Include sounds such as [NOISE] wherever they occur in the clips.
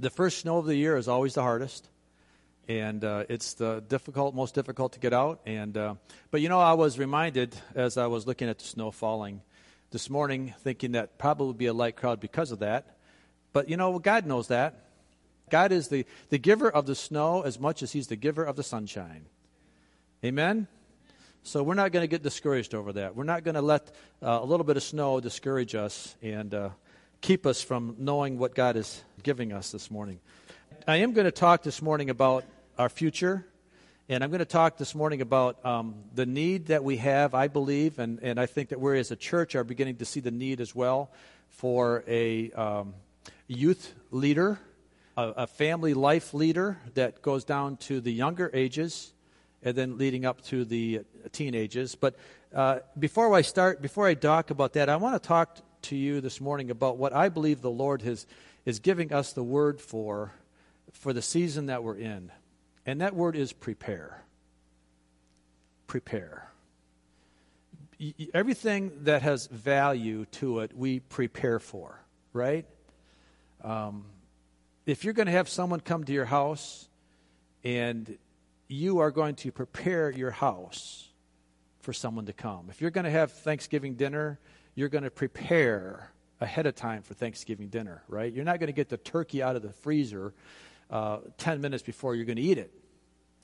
The first snow of the year is always the hardest, and uh, it's the difficult, most difficult to get out. And uh, but you know, I was reminded as I was looking at the snow falling this morning, thinking that probably would be a light crowd because of that. But you know, God knows that. God is the, the giver of the snow as much as He's the giver of the sunshine. Amen? So we're not going to get discouraged over that. We're not going to let uh, a little bit of snow discourage us and uh, keep us from knowing what God is giving us this morning. I am going to talk this morning about our future, and I'm going to talk this morning about um, the need that we have, I believe, and, and I think that we as a church are beginning to see the need as well for a um, youth leader, a, family life leader that goes down to the younger ages and then leading up to the teenagers. But uh, before I start, before I talk about that, I want to talk to you this morning about what I believe the Lord has, is giving us the word for, for the season that we're in. And that word is prepare. Prepare. Everything that has value to it, we prepare for, right? Um, if you're going to have someone come to your house and you are going to prepare your house for someone to come. If you're going to have Thanksgiving dinner, you're going to prepare ahead of time for Thanksgiving dinner, right? You're not going to get the turkey out of the freezer uh, 10 minutes before you're going to eat it.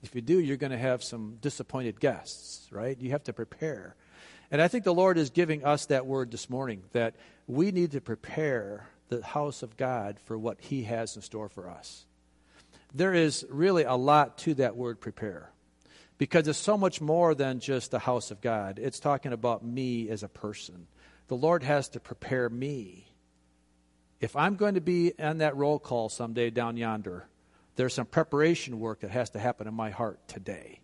If you do, you're going to have some disappointed guests, right? You have to prepare. And I think the Lord is giving us that word this morning that we need to prepare the house of God for what He has in store for us. There is really a lot to that word prepare because it's so much more than just the house of God. It's talking about me as a person. The Lord has to prepare me. If I'm going to be on that roll call someday down yonder, there's some preparation work that has to happen in my heart today.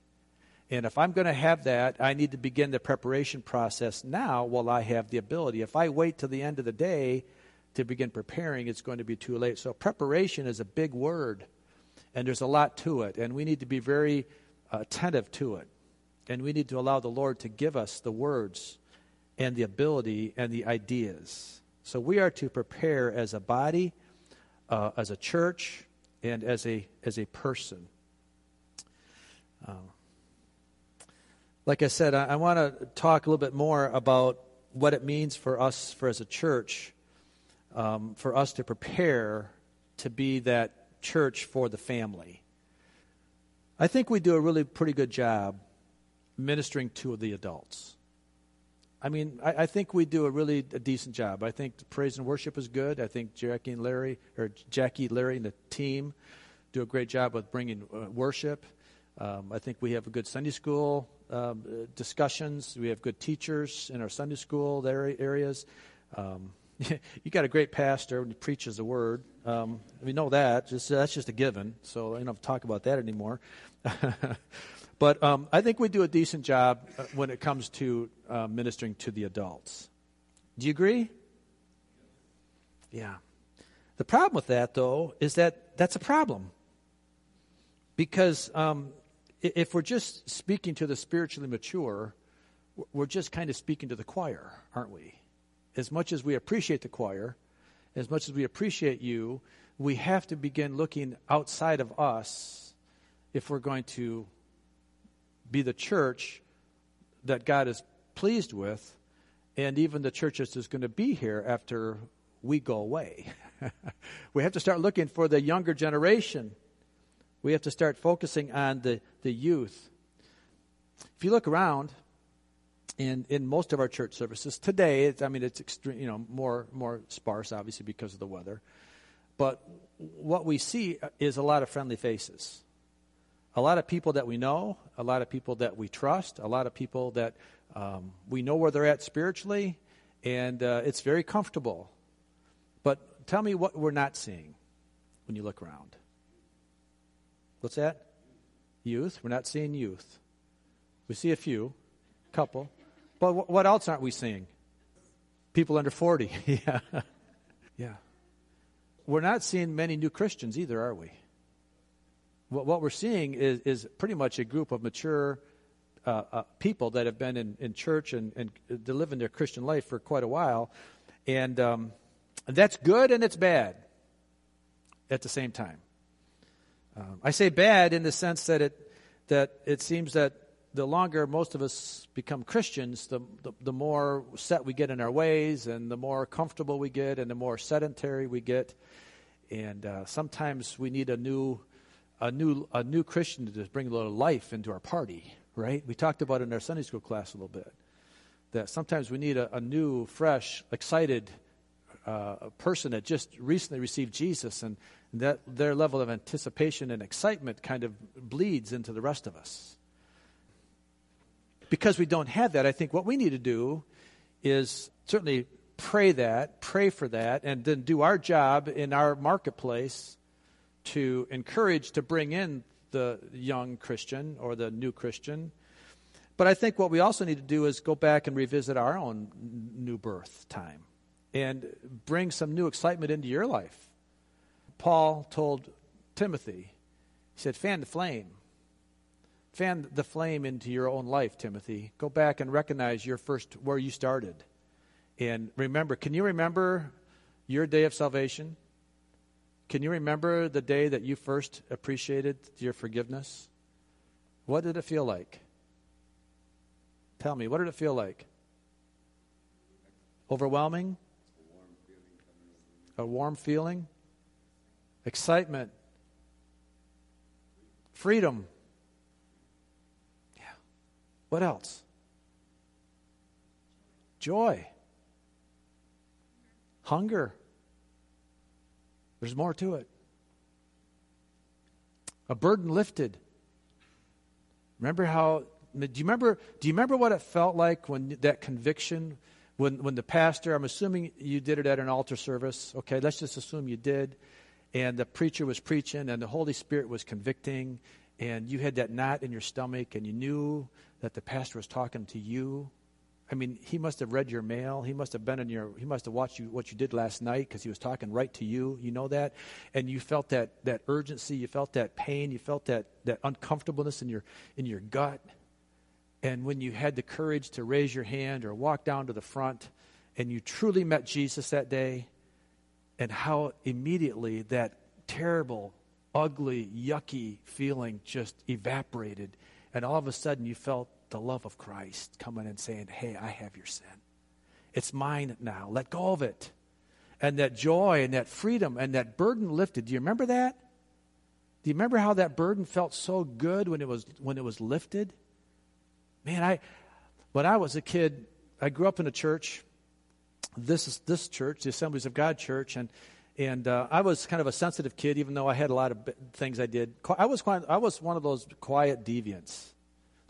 And if I'm going to have that, I need to begin the preparation process now while I have the ability. If I wait till the end of the day, to begin preparing, it's going to be too late. So, preparation is a big word, and there's a lot to it, and we need to be very attentive to it. And we need to allow the Lord to give us the words and the ability and the ideas. So, we are to prepare as a body, uh, as a church, and as a, as a person. Um, like I said, I, I want to talk a little bit more about what it means for us, for as a church, um, for us to prepare to be that church for the family. I think we do a really pretty good job ministering to the adults. I mean, I, I think we do a really a decent job. I think praise and worship is good. I think Jackie and Larry, or Jackie, Larry, and the team do a great job with bringing uh, worship. Um, I think we have a good Sunday school um, uh, discussions. We have good teachers in our Sunday school areas. Um, [LAUGHS] you got a great pastor he preaches the word. Um, we know that. Just, that's just a given. So I don't have to talk about that anymore. [LAUGHS] but um, I think we do a decent job uh, when it comes to uh, ministering to the adults. Do you agree? Yeah. The problem with that, though, is that that's a problem. Because um, if we're just speaking to the spiritually mature, we're just kind of speaking to the choir, aren't we? as much as we appreciate the choir, as much as we appreciate you, we have to begin looking outside of us if we're going to be the church that God is pleased with, and even the church that is going to be here after we go away. [LAUGHS] we have to start looking for the younger generation. We have to start focusing on the, the youth. If you look around, in, in most of our church services today. I mean, it's extreme, you know, more more sparse, obviously because of the weather. But what we see is a lot of friendly faces, a lot of people that we know, a lot of people that we trust, a lot of people that um, we know where they're at spiritually, and uh, it's very comfortable. But tell me what we're not seeing when you look around. What's that? Youth. We're not seeing youth. We see a few, couple. But what else aren't we seeing? People under 40. [LAUGHS] yeah. Yeah. We're not seeing many new Christians either, are we? What, what we're seeing is, is pretty much a group of mature uh, uh, people that have been in, in church and, and living their Christian life for quite a while. And um, that's good and it's bad. at the same time. Um, I say bad in the sense that it that it seems that the longer most of us become Christians, the, the, the more set we get in our ways, and the more comfortable we get, and the more sedentary we get. And uh, sometimes we need a new, a new, a new Christian to just bring a little life into our party, right? We talked about in our Sunday school class a little bit. That sometimes we need a, a new, fresh, excited uh, person that just recently received Jesus, and that their level of anticipation and excitement kind of bleeds into the rest of us. Because we don't have that, I think what we need to do is certainly pray that, pray for that, and then do our job in our marketplace to encourage to bring in the young Christian or the new Christian. But I think what we also need to do is go back and revisit our own new birth time and bring some new excitement into your life. Paul told Timothy, he said, fan the flame. Fan the flame into your own life, Timothy. Go back and recognize your first, where you started. And remember, can you remember your day of salvation? Can you remember the day that you first appreciated your forgiveness? What did it feel like? Tell me, what did it feel like? Overwhelming? A warm feeling? Excitement? Freedom? Yeah. What else? Joy? Hunger? There's more to it. A burden lifted. Remember how do you remember do you remember what it felt like when that conviction when when the pastor I'm assuming you did it at an altar service. Okay, let's just assume you did. And the preacher was preaching and the Holy Spirit was convicting and you had that knot in your stomach and you knew that the pastor was talking to you I mean, he must have read your mail. He must have been in your. He must have watched you what you did last night because he was talking right to you. You know that, and you felt that that urgency. You felt that pain. You felt that that uncomfortableness in your in your gut. And when you had the courage to raise your hand or walk down to the front, and you truly met Jesus that day, and how immediately that terrible, ugly, yucky feeling just evaporated, and all of a sudden you felt the love of Christ coming and saying, Hey, I have your sin. It's mine now. Let go of it. And that joy and that freedom and that burden lifted. Do you remember that? Do you remember how that burden felt so good when it was when it was lifted? Man, I when I was a kid, I grew up in a church. This is this church, the Assemblies of God church, and and uh, I was kind of a sensitive kid, even though I had a lot of things I did. I was quite, I was one of those quiet deviants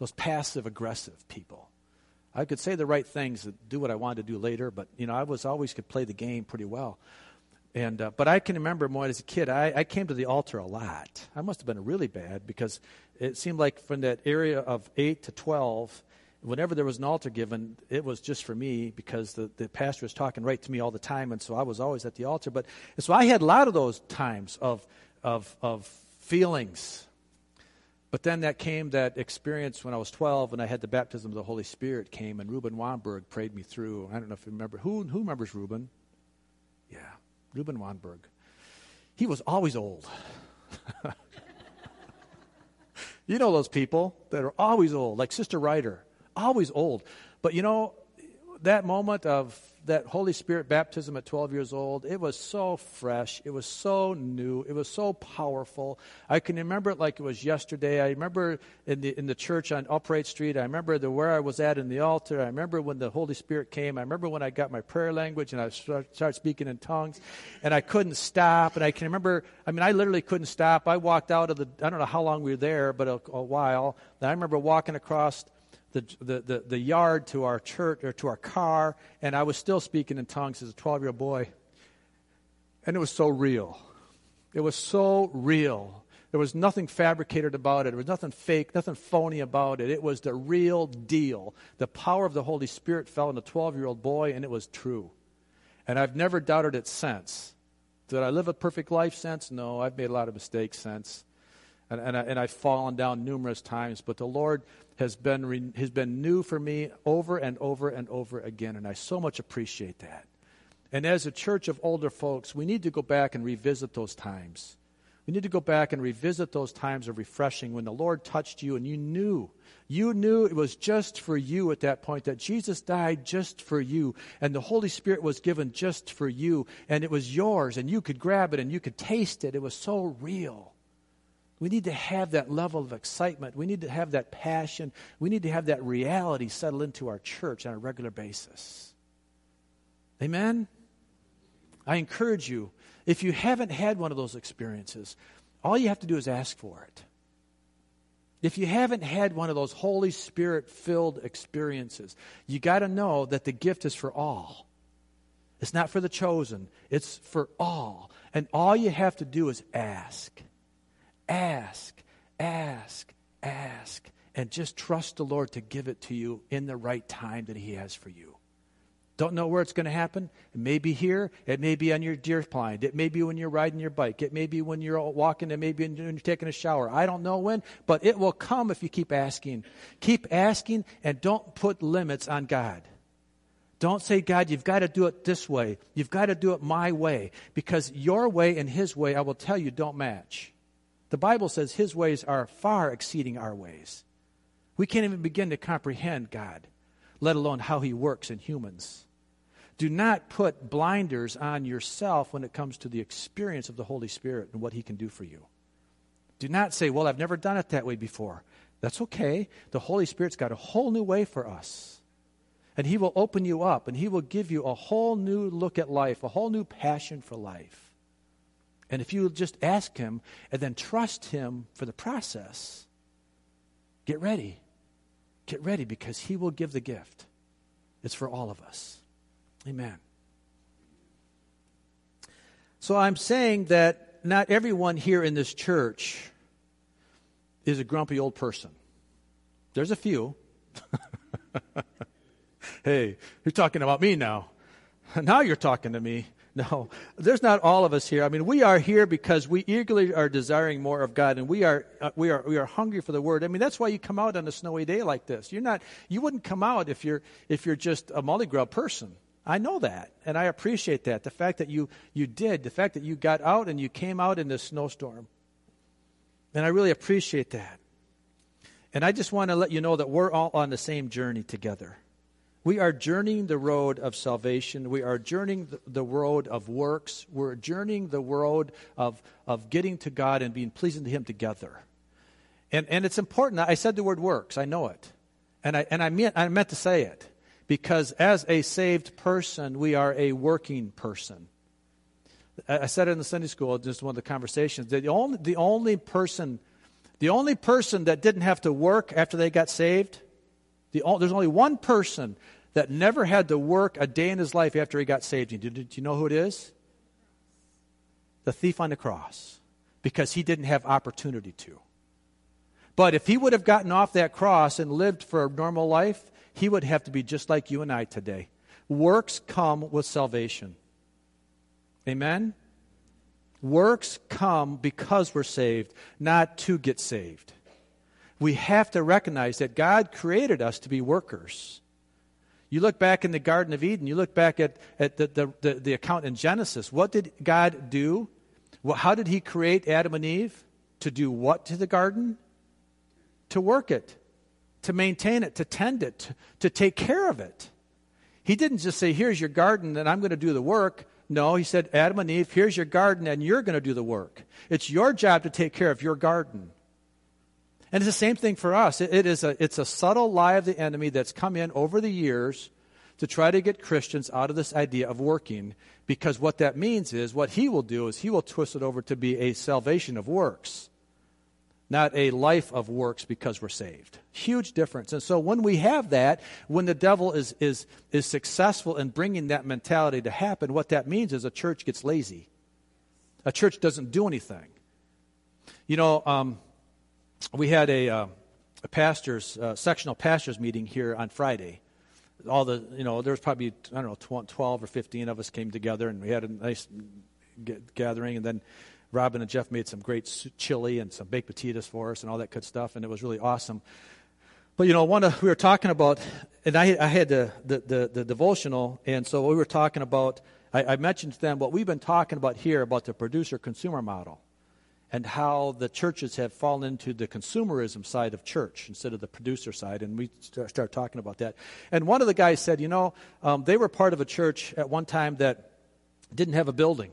those passive aggressive people. I could say the right things, and do what I wanted to do later, but you know, I was always could play the game pretty well. And uh, but I can remember more as a kid. I, I came to the altar a lot. I must have been really bad because it seemed like from that area of eight to twelve, whenever there was an altar given, it was just for me because the, the pastor was talking right to me all the time, and so I was always at the altar. But so I had a lot of those times of of of feelings but then that came that experience when I was 12 and I had the baptism of the Holy Spirit came and Reuben Wanberg prayed me through. I don't know if you remember. Who, who remembers Reuben? Yeah, Reuben Wanberg. He was always old. [LAUGHS] you know those people that are always old, like Sister Ryder, always old. But you know, that moment of that Holy Spirit baptism at 12 years old, it was so fresh. It was so new. It was so powerful. I can remember it like it was yesterday. I remember in the, in the church on Upright Street. I remember the, where I was at in the altar. I remember when the Holy Spirit came. I remember when I got my prayer language and I started speaking in tongues and I couldn't stop. And I can remember, I mean, I literally couldn't stop. I walked out of the, I don't know how long we were there, but a, a while. And I remember walking across the, the, the, the yard to our church or to our car, and I was still speaking in tongues as a 12 year old boy. And it was so real. It was so real. There was nothing fabricated about it. There was nothing fake, nothing phony about it. It was the real deal. The power of the Holy Spirit fell on a 12 year old boy, and it was true. And I've never doubted it since. Did I live a perfect life since? No, I've made a lot of mistakes since. And, and, I, and I've fallen down numerous times, but the Lord has been, has been new for me over and over and over again, and I so much appreciate that. And as a church of older folks, we need to go back and revisit those times. We need to go back and revisit those times of refreshing when the Lord touched you and you knew. You knew it was just for you at that point, that Jesus died just for you, and the Holy Spirit was given just for you, and it was yours, and you could grab it and you could taste it. It was so real. We need to have that level of excitement. We need to have that passion. We need to have that reality settle into our church on a regular basis. Amen? I encourage you, if you haven't had one of those experiences, all you have to do is ask for it. If you haven't had one of those Holy Spirit filled experiences, you got to know that the gift is for all. It's not for the chosen, it's for all. And all you have to do is ask. Ask, ask, ask, and just trust the Lord to give it to you in the right time that He has for you. Don't know where it's going to happen. It may be here. It may be on your deer blind. It may be when you're riding your bike. It may be when you're walking. It may be when you're taking a shower. I don't know when, but it will come if you keep asking. Keep asking and don't put limits on God. Don't say, God, you've got to do it this way. You've got to do it my way. Because your way and his way, I will tell you, don't match. The Bible says his ways are far exceeding our ways. We can't even begin to comprehend God, let alone how he works in humans. Do not put blinders on yourself when it comes to the experience of the Holy Spirit and what he can do for you. Do not say, Well, I've never done it that way before. That's okay. The Holy Spirit's got a whole new way for us. And He will open you up and He will give you a whole new look at life, a whole new passion for life. And if you just ask Him and then trust Him for the process, get ready. Get ready because He will give the gift. It's for all of us. Amen. So I'm saying that not everyone here in this church is a grumpy old person. There's a few. [LAUGHS] hey, you're talking about me now. [LAUGHS] Now you're talking to me. [LAUGHS] No, there's not all of us here. I mean, we are here because we eagerly are desiring more of God, and we are uh, we are we are hungry for the Word. I mean, that's why you come out on a snowy day like this. You're not you wouldn't come out if you're if you're just a molly grub person. I know that, and I appreciate that. The fact that you you did, the fact that you got out and you came out in this snowstorm, and I really appreciate that. And I just want to let you know that we're all on the same journey together. We are journeying the road of salvation. We are journeying the road of works. We're journeying the road of, of getting to God and being pleasing to Him together. And, and it's important. I said the word works. I know it. And I, and I, meant, I meant to say it because as a saved person, we are a working person. I said it in the Sunday school, just one of the conversations. The only, the only person, the only person that didn't have to work after they got saved the, there's only one person that never had to work a day in his life after he got saved. Do, do you know who it is? The thief on the cross. Because he didn't have opportunity to. But if he would have gotten off that cross and lived for a normal life, he would have to be just like you and I today. Works come with salvation. Amen? Works come because we're saved, not to get saved we have to recognize that God created us to be workers. You look back in the Garden of Eden, you look back at, at the, the, the, the account in Genesis. What did God do? Well, how did He create Adam and Eve? To do what to the garden? To work it, to maintain it, to tend it, to, to take care of it. He didn't just say, Here's your garden and I'm going to do the work. No, he said, Adam and Eve, here's your garden and you're going to do the work. It's your job to take care of your garden. And it's the same thing for us. It, it is a, it's a subtle lie of the enemy that's come in over the years to try to get Christians out of this idea of working because what that means is what he will do is he will twist it over to be a salvation of works, not a life of works because we're saved. Huge difference. And so when we have that, when the devil is, is, is successful in bringing that mentality to happen, what that means is a church gets lazy. A church doesn't do anything. You know, um, we had a, uh, a pastors, uh, sectional pastors meeting here on Friday. All the, you know, there was probably, I don't know, 12 or 15 of us came together and we had a nice gathering. And then Robin and Jeff made some great chili and some baked potatoes for us and all that good stuff. And it was really awesome. But, you know, one of, we were talking about, and I, I had the, the, the, the devotional, and so we were talking about I, I mentioned to them what we've been talking about here about the producer consumer model and how the churches have fallen into the consumerism side of church instead of the producer side. And we start talking about that. And one of the guys said, you know, um, they were part of a church at one time that didn't have a building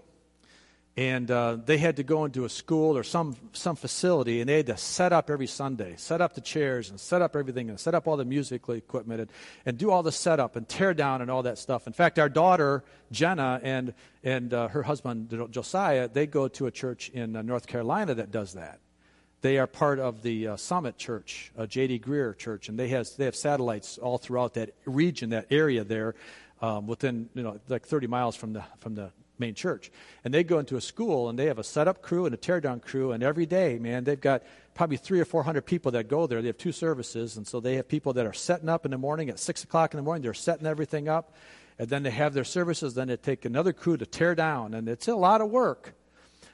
and uh, they had to go into a school or some, some facility and they had to set up every sunday set up the chairs and set up everything and set up all the musical equipment and, and do all the setup and tear down and all that stuff. In fact our daughter jenna and, and uh, her husband josiah they go to a church in uh, north carolina that does that. They are part of the uh, summit church j.d greear church and they, has, they have satellites all throughout that region that area there um, within you know like 30 miles from the from the main church. And they go into a school and they have a setup crew and a teardown crew. And every day, man, they've got probably three or four hundred people that go there. They have two services. And so they have people that are setting up in the morning at six o'clock in the morning. They're setting everything up. And then they have their services. Then they take another crew to tear down. And it's a lot of work.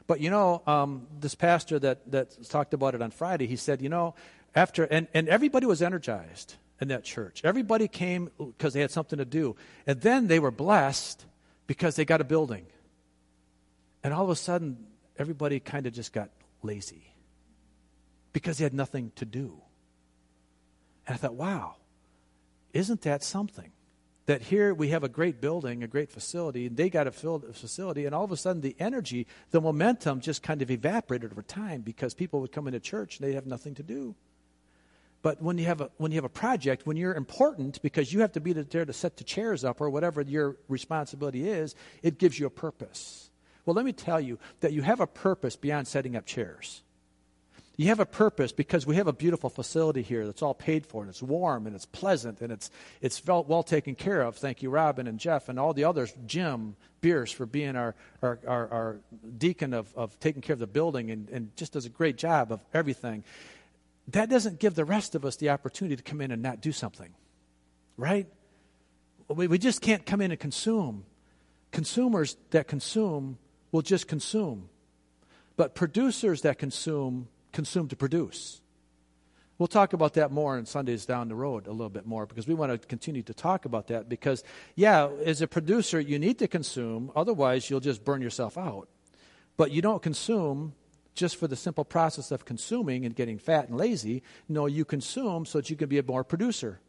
But you know, um, this pastor that, that talked about it on Friday, he said, you know, after, and, and everybody was energized in that church. Everybody came because they had something to do. And then they were blessed because they got a building. And all of a sudden, everybody kind of just got lazy because they had nothing to do. And I thought, wow, isn't that something? That here we have a great building, a great facility, and they got a facility, and all of a sudden the energy, the momentum just kind of evaporated over time because people would come into church and they'd have nothing to do. But when you have a when you have a project, when you're important because you have to be there to set the chairs up or whatever your responsibility is, it gives you a purpose. Well, let me tell you that you have a purpose beyond setting up chairs. You have a purpose because we have a beautiful facility here that's all paid for and it's warm and it's pleasant and it's, it's well, well taken care of. Thank you, Robin and Jeff and all the others, Jim Bierce, for being our, our, our, our deacon of, of taking care of the building and, and just does a great job of everything. That doesn't give the rest of us the opportunity to come in and not do something, right? We, we just can't come in and consume. Consumers that consume will just consume. But producers that consume, consume to produce. We'll talk about that more on Sundays down the road a little bit more because we want to continue to talk about that. Because, yeah, as a producer, you need to consume, otherwise, you'll just burn yourself out. But you don't consume just for the simple process of consuming and getting fat and lazy. No, you consume so that you can be a more producer,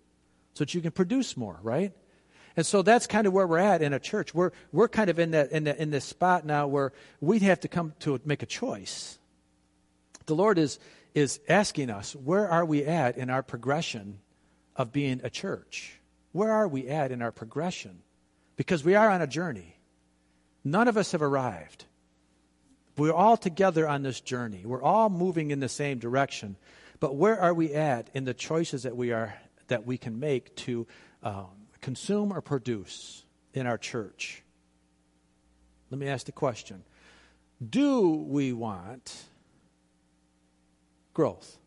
so that you can produce more, right? And so that's kind of where we're at in a church. We're, we're kind of in, that, in, the, in this spot now where we have to come to make a choice. The Lord is, is asking us, where are we at in our progression of being a church? Where are we at in our progression? Because we are on a journey. None of us have arrived. We're all together on this journey. We're all moving in the same direction. But where are we at in the choices that we are that we can make to um, consume or produce in our church? Let me ask the question Do we want growth?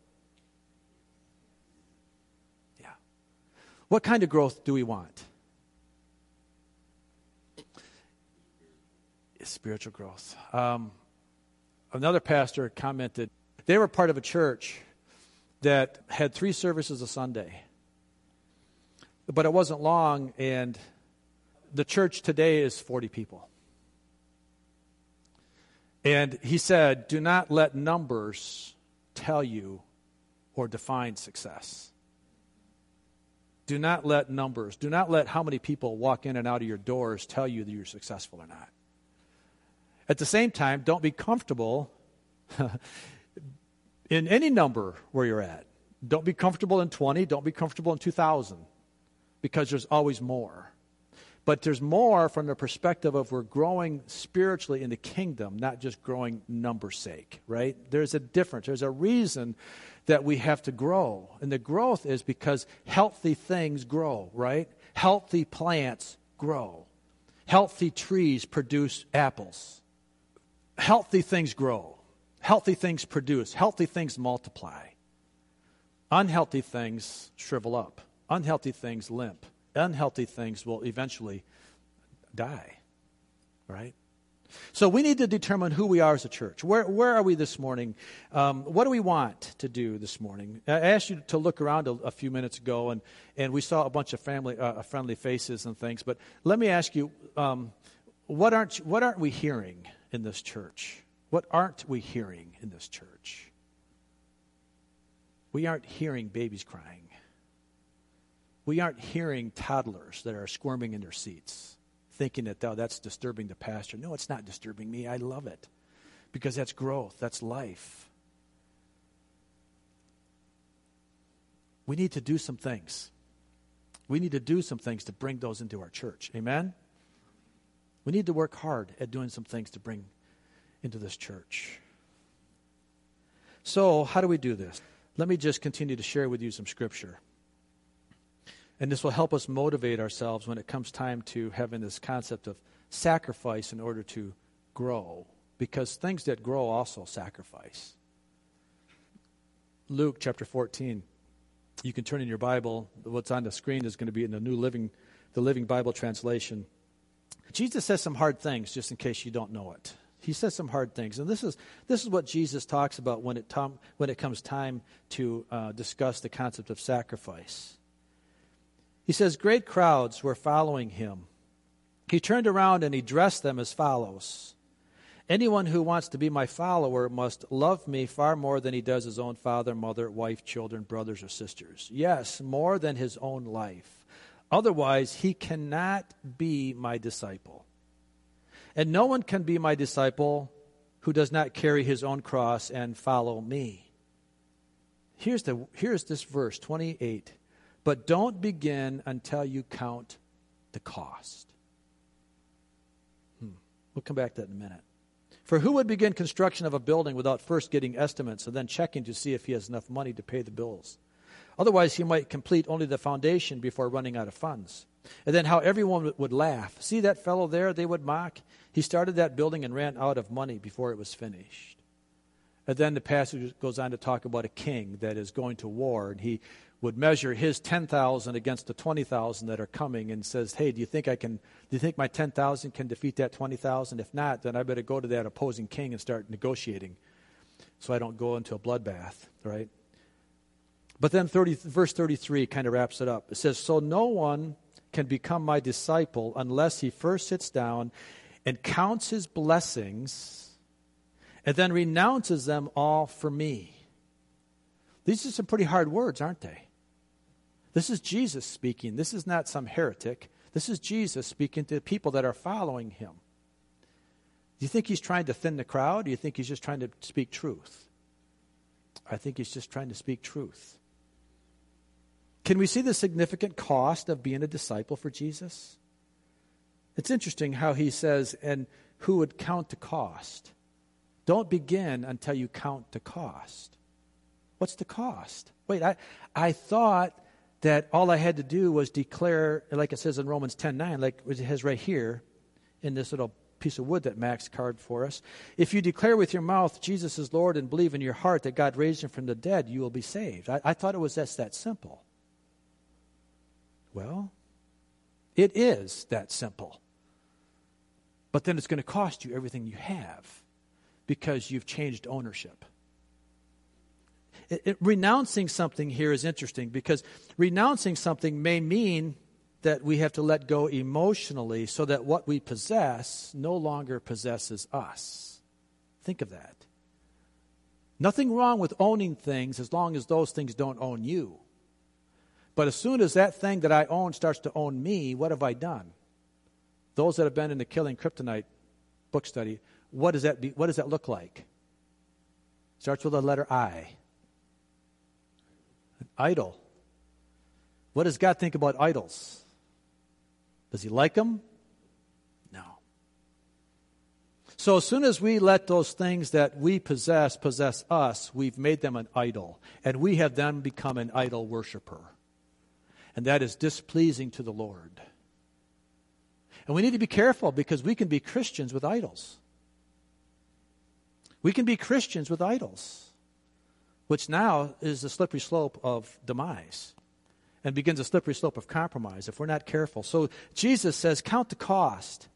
Yeah. What kind of growth do we want? Spiritual growth. Um, another pastor commented they were part of a church that had three services a Sunday. But it wasn't long, and the church today is 40 people. And he said, Do not let numbers tell you or define success. Do not let numbers, do not let how many people walk in and out of your doors tell you that you're successful or not. At the same time, don't be comfortable [LAUGHS] in any number where you're at. Don't be comfortable in 20, don't be comfortable in 2,000 because there's always more. But there's more from the perspective of we're growing spiritually in the kingdom, not just growing number sake, right? There's a difference. There's a reason that we have to grow. And the growth is because healthy things grow, right? Healthy plants grow. Healthy trees produce apples. Healthy things grow. Healthy things produce. Healthy things multiply. Unhealthy things shrivel up. Unhealthy things limp. Unhealthy things will eventually die. Right? So we need to determine who we are as a church. Where, where are we this morning? Um, what do we want to do this morning? I asked you to look around a, a few minutes ago, and, and we saw a bunch of family uh, friendly faces and things. But let me ask you, um, what aren't, what aren't we hearing in this church? What aren't we hearing in this church? We aren't hearing babies crying. We aren't hearing toddlers that are squirming in their seats, thinking that oh, that's disturbing the pastor. No, it's not disturbing me. I love it because that's growth, that's life. We need to do some things. We need to do some things to bring those into our church. Amen? We need to work hard at doing some things to bring into this church. So, how do we do this? Let me just continue to share with you some scripture. And this will help us motivate ourselves when it comes time to having this concept of sacrifice in order to grow. Because things that grow also sacrifice. Luke chapter 14. You can turn in your Bible. What's on the screen is going to be in the New Living, the Living Bible translation. Jesus says some hard things, just in case you don't know it. He says some hard things, and this is this is what Jesus talks about when it tom, when it comes time to uh, discuss the concept of sacrifice. He says, "Great crowds were following him. He turned around and he dressed them as follows." Anyone who wants to be my follower must love me far more than he does his own father, mother, wife, children, brothers, or sisters. Yes, more than his own life. Otherwise, he cannot be my disciple. And no one can be my disciple who does not carry his own cross and follow me. Here's, the, here's this verse 28. But don't begin until you count the cost. Hmm. We'll come back to that in a minute. For who would begin construction of a building without first getting estimates and then checking to see if he has enough money to pay the bills? Otherwise, he might complete only the foundation before running out of funds. And then how everyone would laugh. See that fellow there? They would mock. He started that building and ran out of money before it was finished. And then the passage goes on to talk about a king that is going to war, and he would measure his 10,000 against the 20,000 that are coming and says, "Hey, do you think I can do you think my 10,000 can defeat that 20,000? If not, then I better go to that opposing king and start negotiating so I don't go into a bloodbath, right?" But then 30, verse 33 kind of wraps it up. It says, "So no one can become my disciple unless he first sits down and counts his blessings and then renounces them all for me." These are some pretty hard words, aren't they? This is Jesus speaking. This is not some heretic. This is Jesus speaking to people that are following him. Do you think he's trying to thin the crowd? Do you think he's just trying to speak truth? I think he's just trying to speak truth. Can we see the significant cost of being a disciple for Jesus? It's interesting how he says, and who would count the cost? Don't begin until you count the cost. What's the cost? Wait, I, I thought that all I had to do was declare, like it says in Romans 10 9, like it has right here in this little piece of wood that Max carved for us. If you declare with your mouth Jesus is Lord and believe in your heart that God raised him from the dead, you will be saved. I, I thought it was just that simple. Well, it is that simple. But then it's going to cost you everything you have because you've changed ownership. It, it, renouncing something here is interesting because renouncing something may mean that we have to let go emotionally so that what we possess no longer possesses us. Think of that. Nothing wrong with owning things as long as those things don't own you. But as soon as that thing that I own starts to own me, what have I done? Those that have been in the Killing Kryptonite book study, what does that, be, what does that look like? Starts with the letter I. Idol. What does God think about idols? Does he like them? No. So as soon as we let those things that we possess possess us, we've made them an idol. And we have then become an idol worshiper. And that is displeasing to the Lord. And we need to be careful because we can be Christians with idols. We can be Christians with idols which now is the slippery slope of demise and begins a slippery slope of compromise if we're not careful. So Jesus says, Count the cost.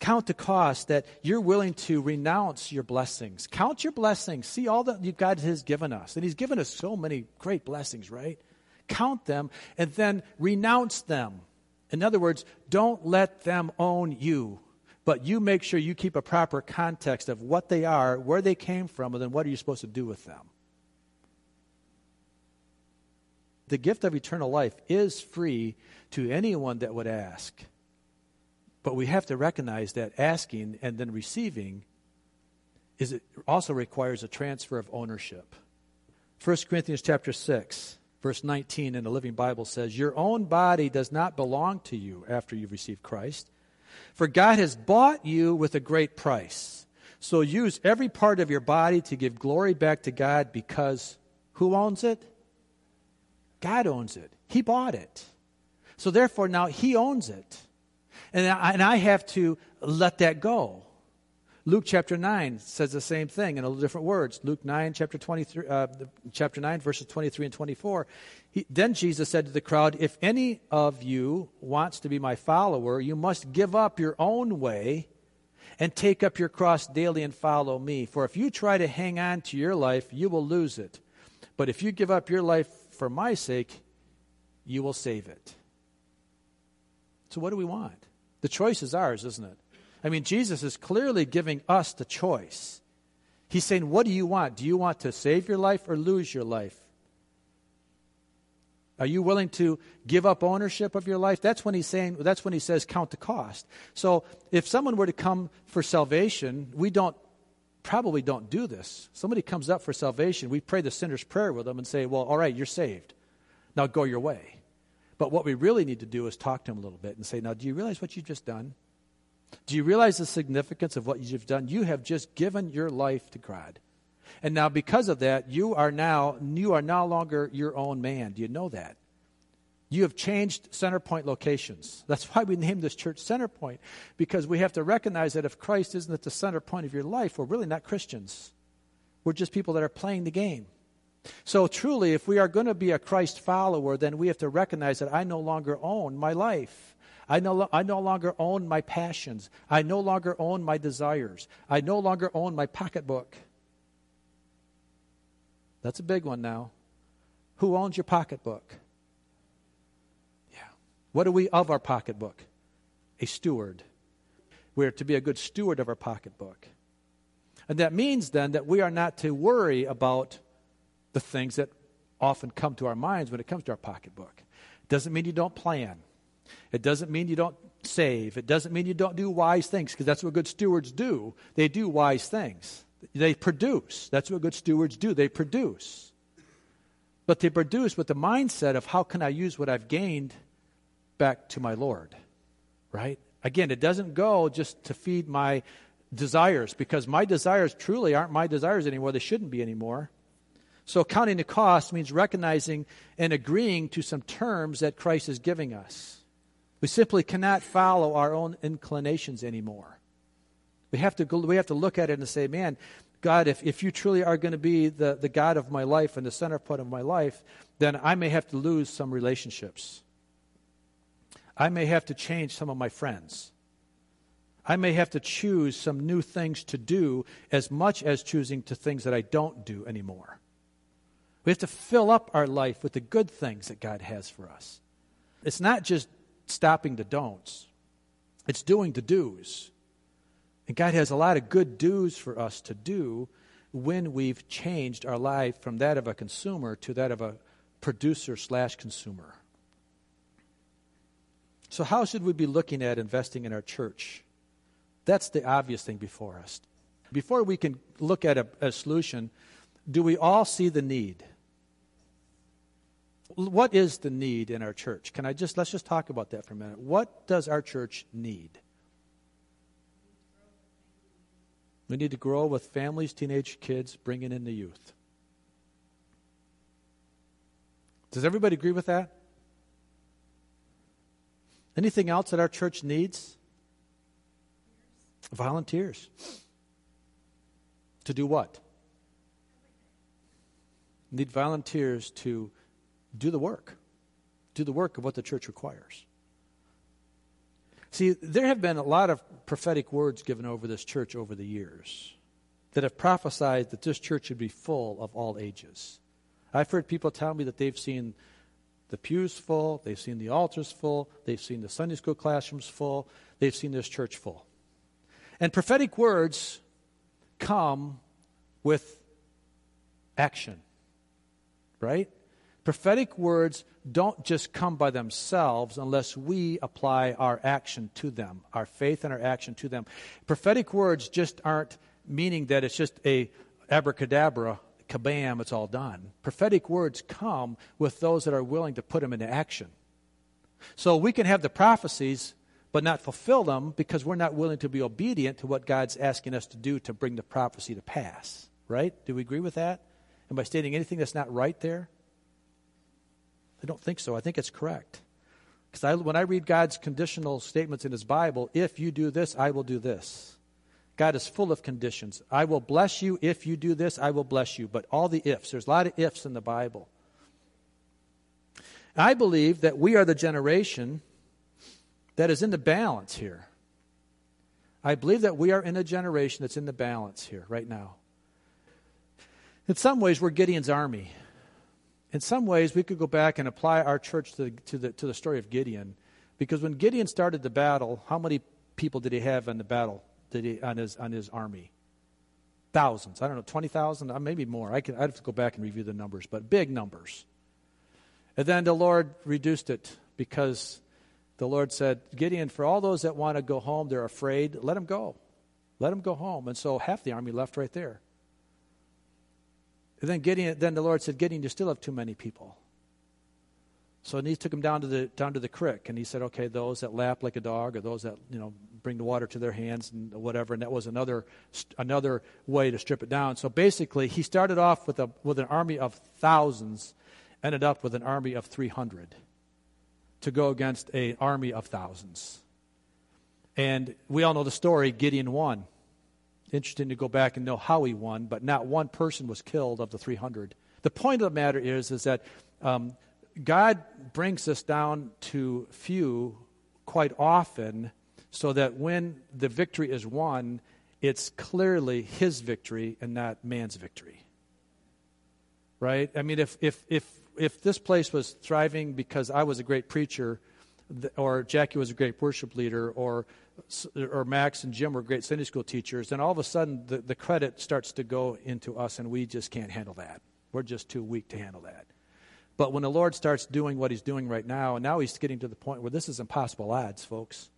Count the cost that you're willing to renounce your blessings. Count your blessings. See all that God has given us. And He's given us so many great blessings, right? Count them and then renounce them. In other words, don't let them own you, but you make sure you keep a proper context of what they are, where they came from, and then what are you supposed to do with them. The gift of eternal life is free to anyone that would ask. But we have to recognize that asking and then receiving is it also requires a transfer of ownership. 1 Corinthians chapter 6, verse 19 in the Living Bible says, Your own body does not belong to you after you've received Christ. For God has bought you with a great price. So use every part of your body to give glory back to God because who owns it? God owns it. He bought it. So therefore, now He owns it. And I, and I have to let that go. Luke chapter 9 says the same thing in a little different words. Luke 9, chapter, 23, uh, chapter 9, verses 23 and 24. He, then Jesus said to the crowd, If any of you wants to be my follower, you must give up your own way and take up your cross daily and follow me. For if you try to hang on to your life, you will lose it. But if you give up your life for my sake, you will save it. So, what do we want? The choice is ours, isn't it? I mean, Jesus is clearly giving us the choice. He's saying, What do you want? Do you want to save your life or lose your life? Are you willing to give up ownership of your life? That's when he's saying, that's when he says count the cost. So if someone were to come for salvation, we don't, probably don't do this. Somebody comes up for salvation, we pray the sinner's prayer with them and say, well, all right, you're saved. Now go your way. But what we really need to do is talk to them a little bit and say, now, do you realize what you've just done? Do you realize the significance of what you've done? You have just given your life to God. And now because of that, you are now you are no longer your own man. Do you know that? You have changed center point locations. That's why we named this church Center Point, because we have to recognize that if Christ isn't at the center point of your life, we're really not Christians. We're just people that are playing the game. So, truly, if we are going to be a Christ follower, then we have to recognize that I no longer own my life. I no, I no longer own my passions. I no longer own my desires. I no longer own my pocketbook. That's a big one now. Who owns your pocketbook? What are we of our pocketbook? A steward. We're to be a good steward of our pocketbook. And that means then that we are not to worry about the things that often come to our minds when it comes to our pocketbook. It Doesn't mean you don't plan. It doesn't mean you don't save. It doesn't mean you don't do wise things, because that's what good stewards do. They do wise things. They produce. That's what good stewards do. They produce. But they produce with the mindset of how can I use what I've gained back to my Lord? Right? Again, it doesn't go just to feed my desires, because my desires truly aren't my desires anymore. They shouldn't be anymore. So, counting the cost means recognizing and agreeing to some terms that Christ is giving us. We simply cannot follow our own inclinations anymore. We have to, go, we have to look at it and say, man, God, if, if you truly are going to be the, the God of my life and the center point of my life, then I may have to lose some relationships. I may have to change some of my friends. I may have to choose some new things to do as much as choosing to things that I don't do anymore. We have to fill up our life with the good things that God has for us. It's not just stopping the don'ts, it's doing the do's. And God has a lot of good do's for us to do when we've changed our life from that of a consumer to that of a producer slash consumer. So, how should we be looking at investing in our church? That's the obvious thing before us. Before we can look at a, a solution, do we all see the need? what is the need in our church? Can I just let's just talk about that for a minute. What does our church need? We need to grow with families, teenage kids, bringing in the youth. Does everybody agree with that? Anything else that our church needs? Volunteers. To do what? Need volunteers to do the work. Do the work of what the church requires. See, there have been a lot of prophetic words given over this church over the years that have prophesied that this church should be full of all ages. I've heard people tell me that they've seen the pews full, they've seen the altars full, they've seen the Sunday school classrooms full, they've seen this church full. And prophetic words come with action, right? Prophetic words don't just come by themselves unless we apply our action to them, our faith and our action to them. Prophetic words just aren't meaning that it's just a abracadabra, kabam, it's all done. Prophetic words come with those that are willing to put them into action. So we can have the prophecies, but not fulfill them because we're not willing to be obedient to what God's asking us to do to bring the prophecy to pass. Right? Do we agree with that? Am I stating anything that's not right there? I don't think so. I think it's correct. Because when I read God's conditional statements in His Bible, if you do this, I will do this. God is full of conditions. I will bless you if you do this, I will bless you. But all the ifs, there's a lot of ifs in the Bible. I believe that we are the generation that is in the balance here. I believe that we are in a generation that's in the balance here right now. In some ways, we're Gideon's army. In some ways, we could go back and apply our church to, to, the, to the story of Gideon. Because when Gideon started the battle, how many people did he have in the battle did he, on, his, on his army? Thousands. I don't know, 20,000, uh, maybe more. I could, I'd have to go back and review the numbers, but big numbers. And then the Lord reduced it because the Lord said, Gideon, for all those that want to go home, they're afraid, let them go. Let them go home. And so half the army left right there. And then Gideon, then the Lord said, Gideon, you still have too many people. So he took him down to the down to the creek, and he said, "Okay, those that lap like a dog, or those that you know bring the water to their hands and whatever." And that was another another way to strip it down. So basically, he started off with a with an army of thousands, ended up with an army of 300 to go against an army of thousands. And we all know the story Gideon won. Interesting to go back and know how he won, but not one person was killed of the 300. The point of the matter is, is that um, God brings us down to few quite often so that when the victory is won, it's clearly his victory and not man's victory. Right? I mean, if, if, if if this place was thriving because I was a great preacher, or Jackie was a great worship leader, or or Max and Jim were great Sunday school teachers, then all of a sudden the, the credit starts to go into us, and we just can't handle that. We're just too weak to handle that. But when the Lord starts doing what He's doing right now, and now He's getting to the point where this is impossible odds, folks.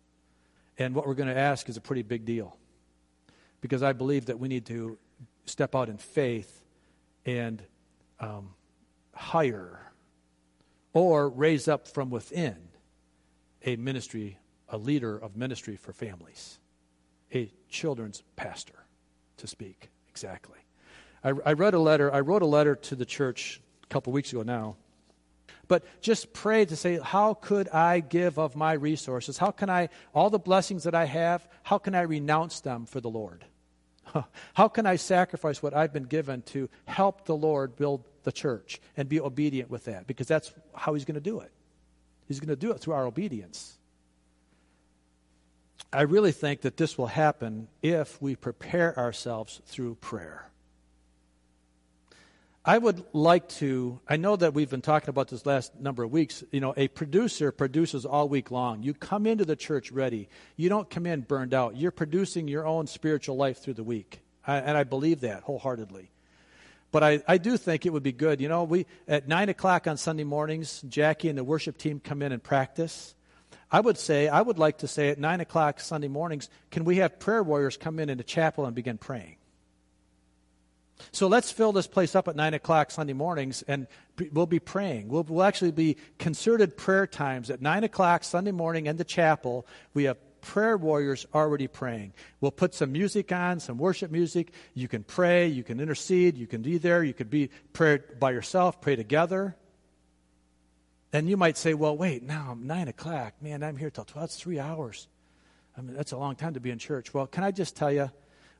And what we're going to ask is a pretty big deal. Because I believe that we need to step out in faith and um, hire or raise up from within a ministry, a leader of ministry for families, a children's pastor, to speak exactly. I, I read a letter, I wrote a letter to the church a couple weeks ago now. But just pray to say, how could I give of my resources? How can I, all the blessings that I have, how can I renounce them for the Lord? [LAUGHS] How can I sacrifice what I've been given to help the Lord build the church and be obedient with that because that's how he's going to do it. He's going to do it through our obedience. I really think that this will happen if we prepare ourselves through prayer. I would like to, I know that we've been talking about this last number of weeks. You know, a producer produces all week long. You come into the church ready. You don't come in burned out. You're producing your own spiritual life through the week. I, and I believe that wholeheartedly. But I, I do think it would be good. You know, we at nine o'clock on Sunday mornings, Jackie and the worship team come in and practice. I would say, I would like to say at nine o'clock Sunday mornings, can we have prayer warriors come in in the chapel and begin praying? So let's fill this place up at 9 o'clock Sunday mornings, and we'll be praying. We'll, we'll, actually be concerted prayer times at 9 o'clock Sunday morning in the chapel. We have prayer warriors already praying. We'll put some music on, some worship music. You can pray, you can intercede, you can be there, you could be pray by yourself, pray together. And you might say, well, wait, now I'm 9 o'clock. Man, I'm here till 12. That's three hours. I mean, that's a long time to be in church. Well, can I just tell you,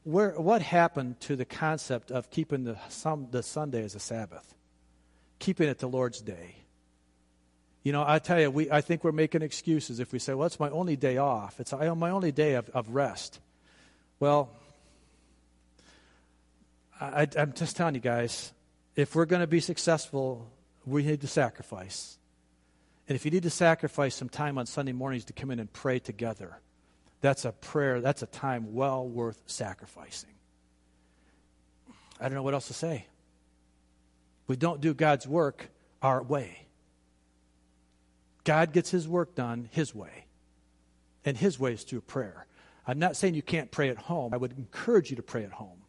where, what happened to the concept of keeping the, some, the Sunday as a Sabbath? Keeping it the Lord's day. You know, I tell you, we, I think we're making excuses if we say, well, it's my only day off. It's my only day of, of rest. Well, I, I'm just telling you guys, if we're going to be successful, we need to sacrifice. And if you need to sacrifice some time on Sunday mornings to come in and pray together, that's a prayer, that's a time well worth sacrificing. I don't know what else to say. We don't do God's work our way. God gets his work done his way. And his way is through prayer. I'm not saying you can't pray at home. I would encourage you to pray at home.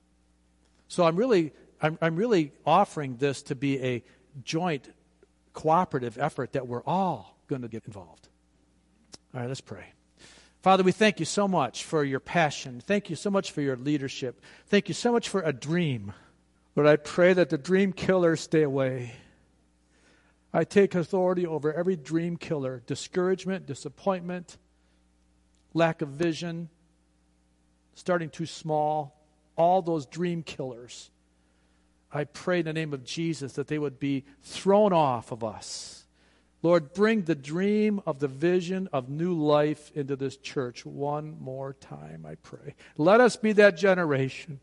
So I'm really, I'm, I'm really offering this to be a joint cooperative effort that we're all going to get involved. All right, let's pray. Father, we thank you so much for your passion. Thank you so much for your leadership. Thank you so much for a dream. Lord, I pray that the dream killers stay away. I take authority over every dream killer discouragement, disappointment, lack of vision, starting too small, all those dream killers. I pray in the name of Jesus that they would be thrown off of us. Lord, bring the dream of the vision of new life into this church one more time, I pray. Let us be that generation.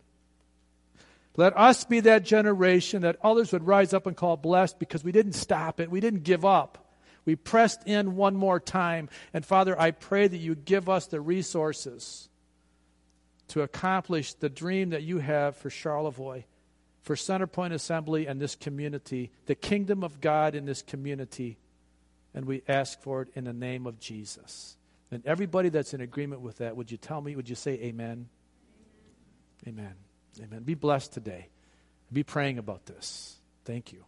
Let us be that generation that others would rise up and call blessed because we didn't stop it. We didn't give up. We pressed in one more time. And Father, I pray that you give us the resources to accomplish the dream that you have for Charlevoix for Centerpoint Assembly and this community, the kingdom of God in this community. And we ask for it in the name of Jesus. And everybody that's in agreement with that, would you tell me, would you say amen? Amen. Amen. Be blessed today. Be praying about this. Thank you.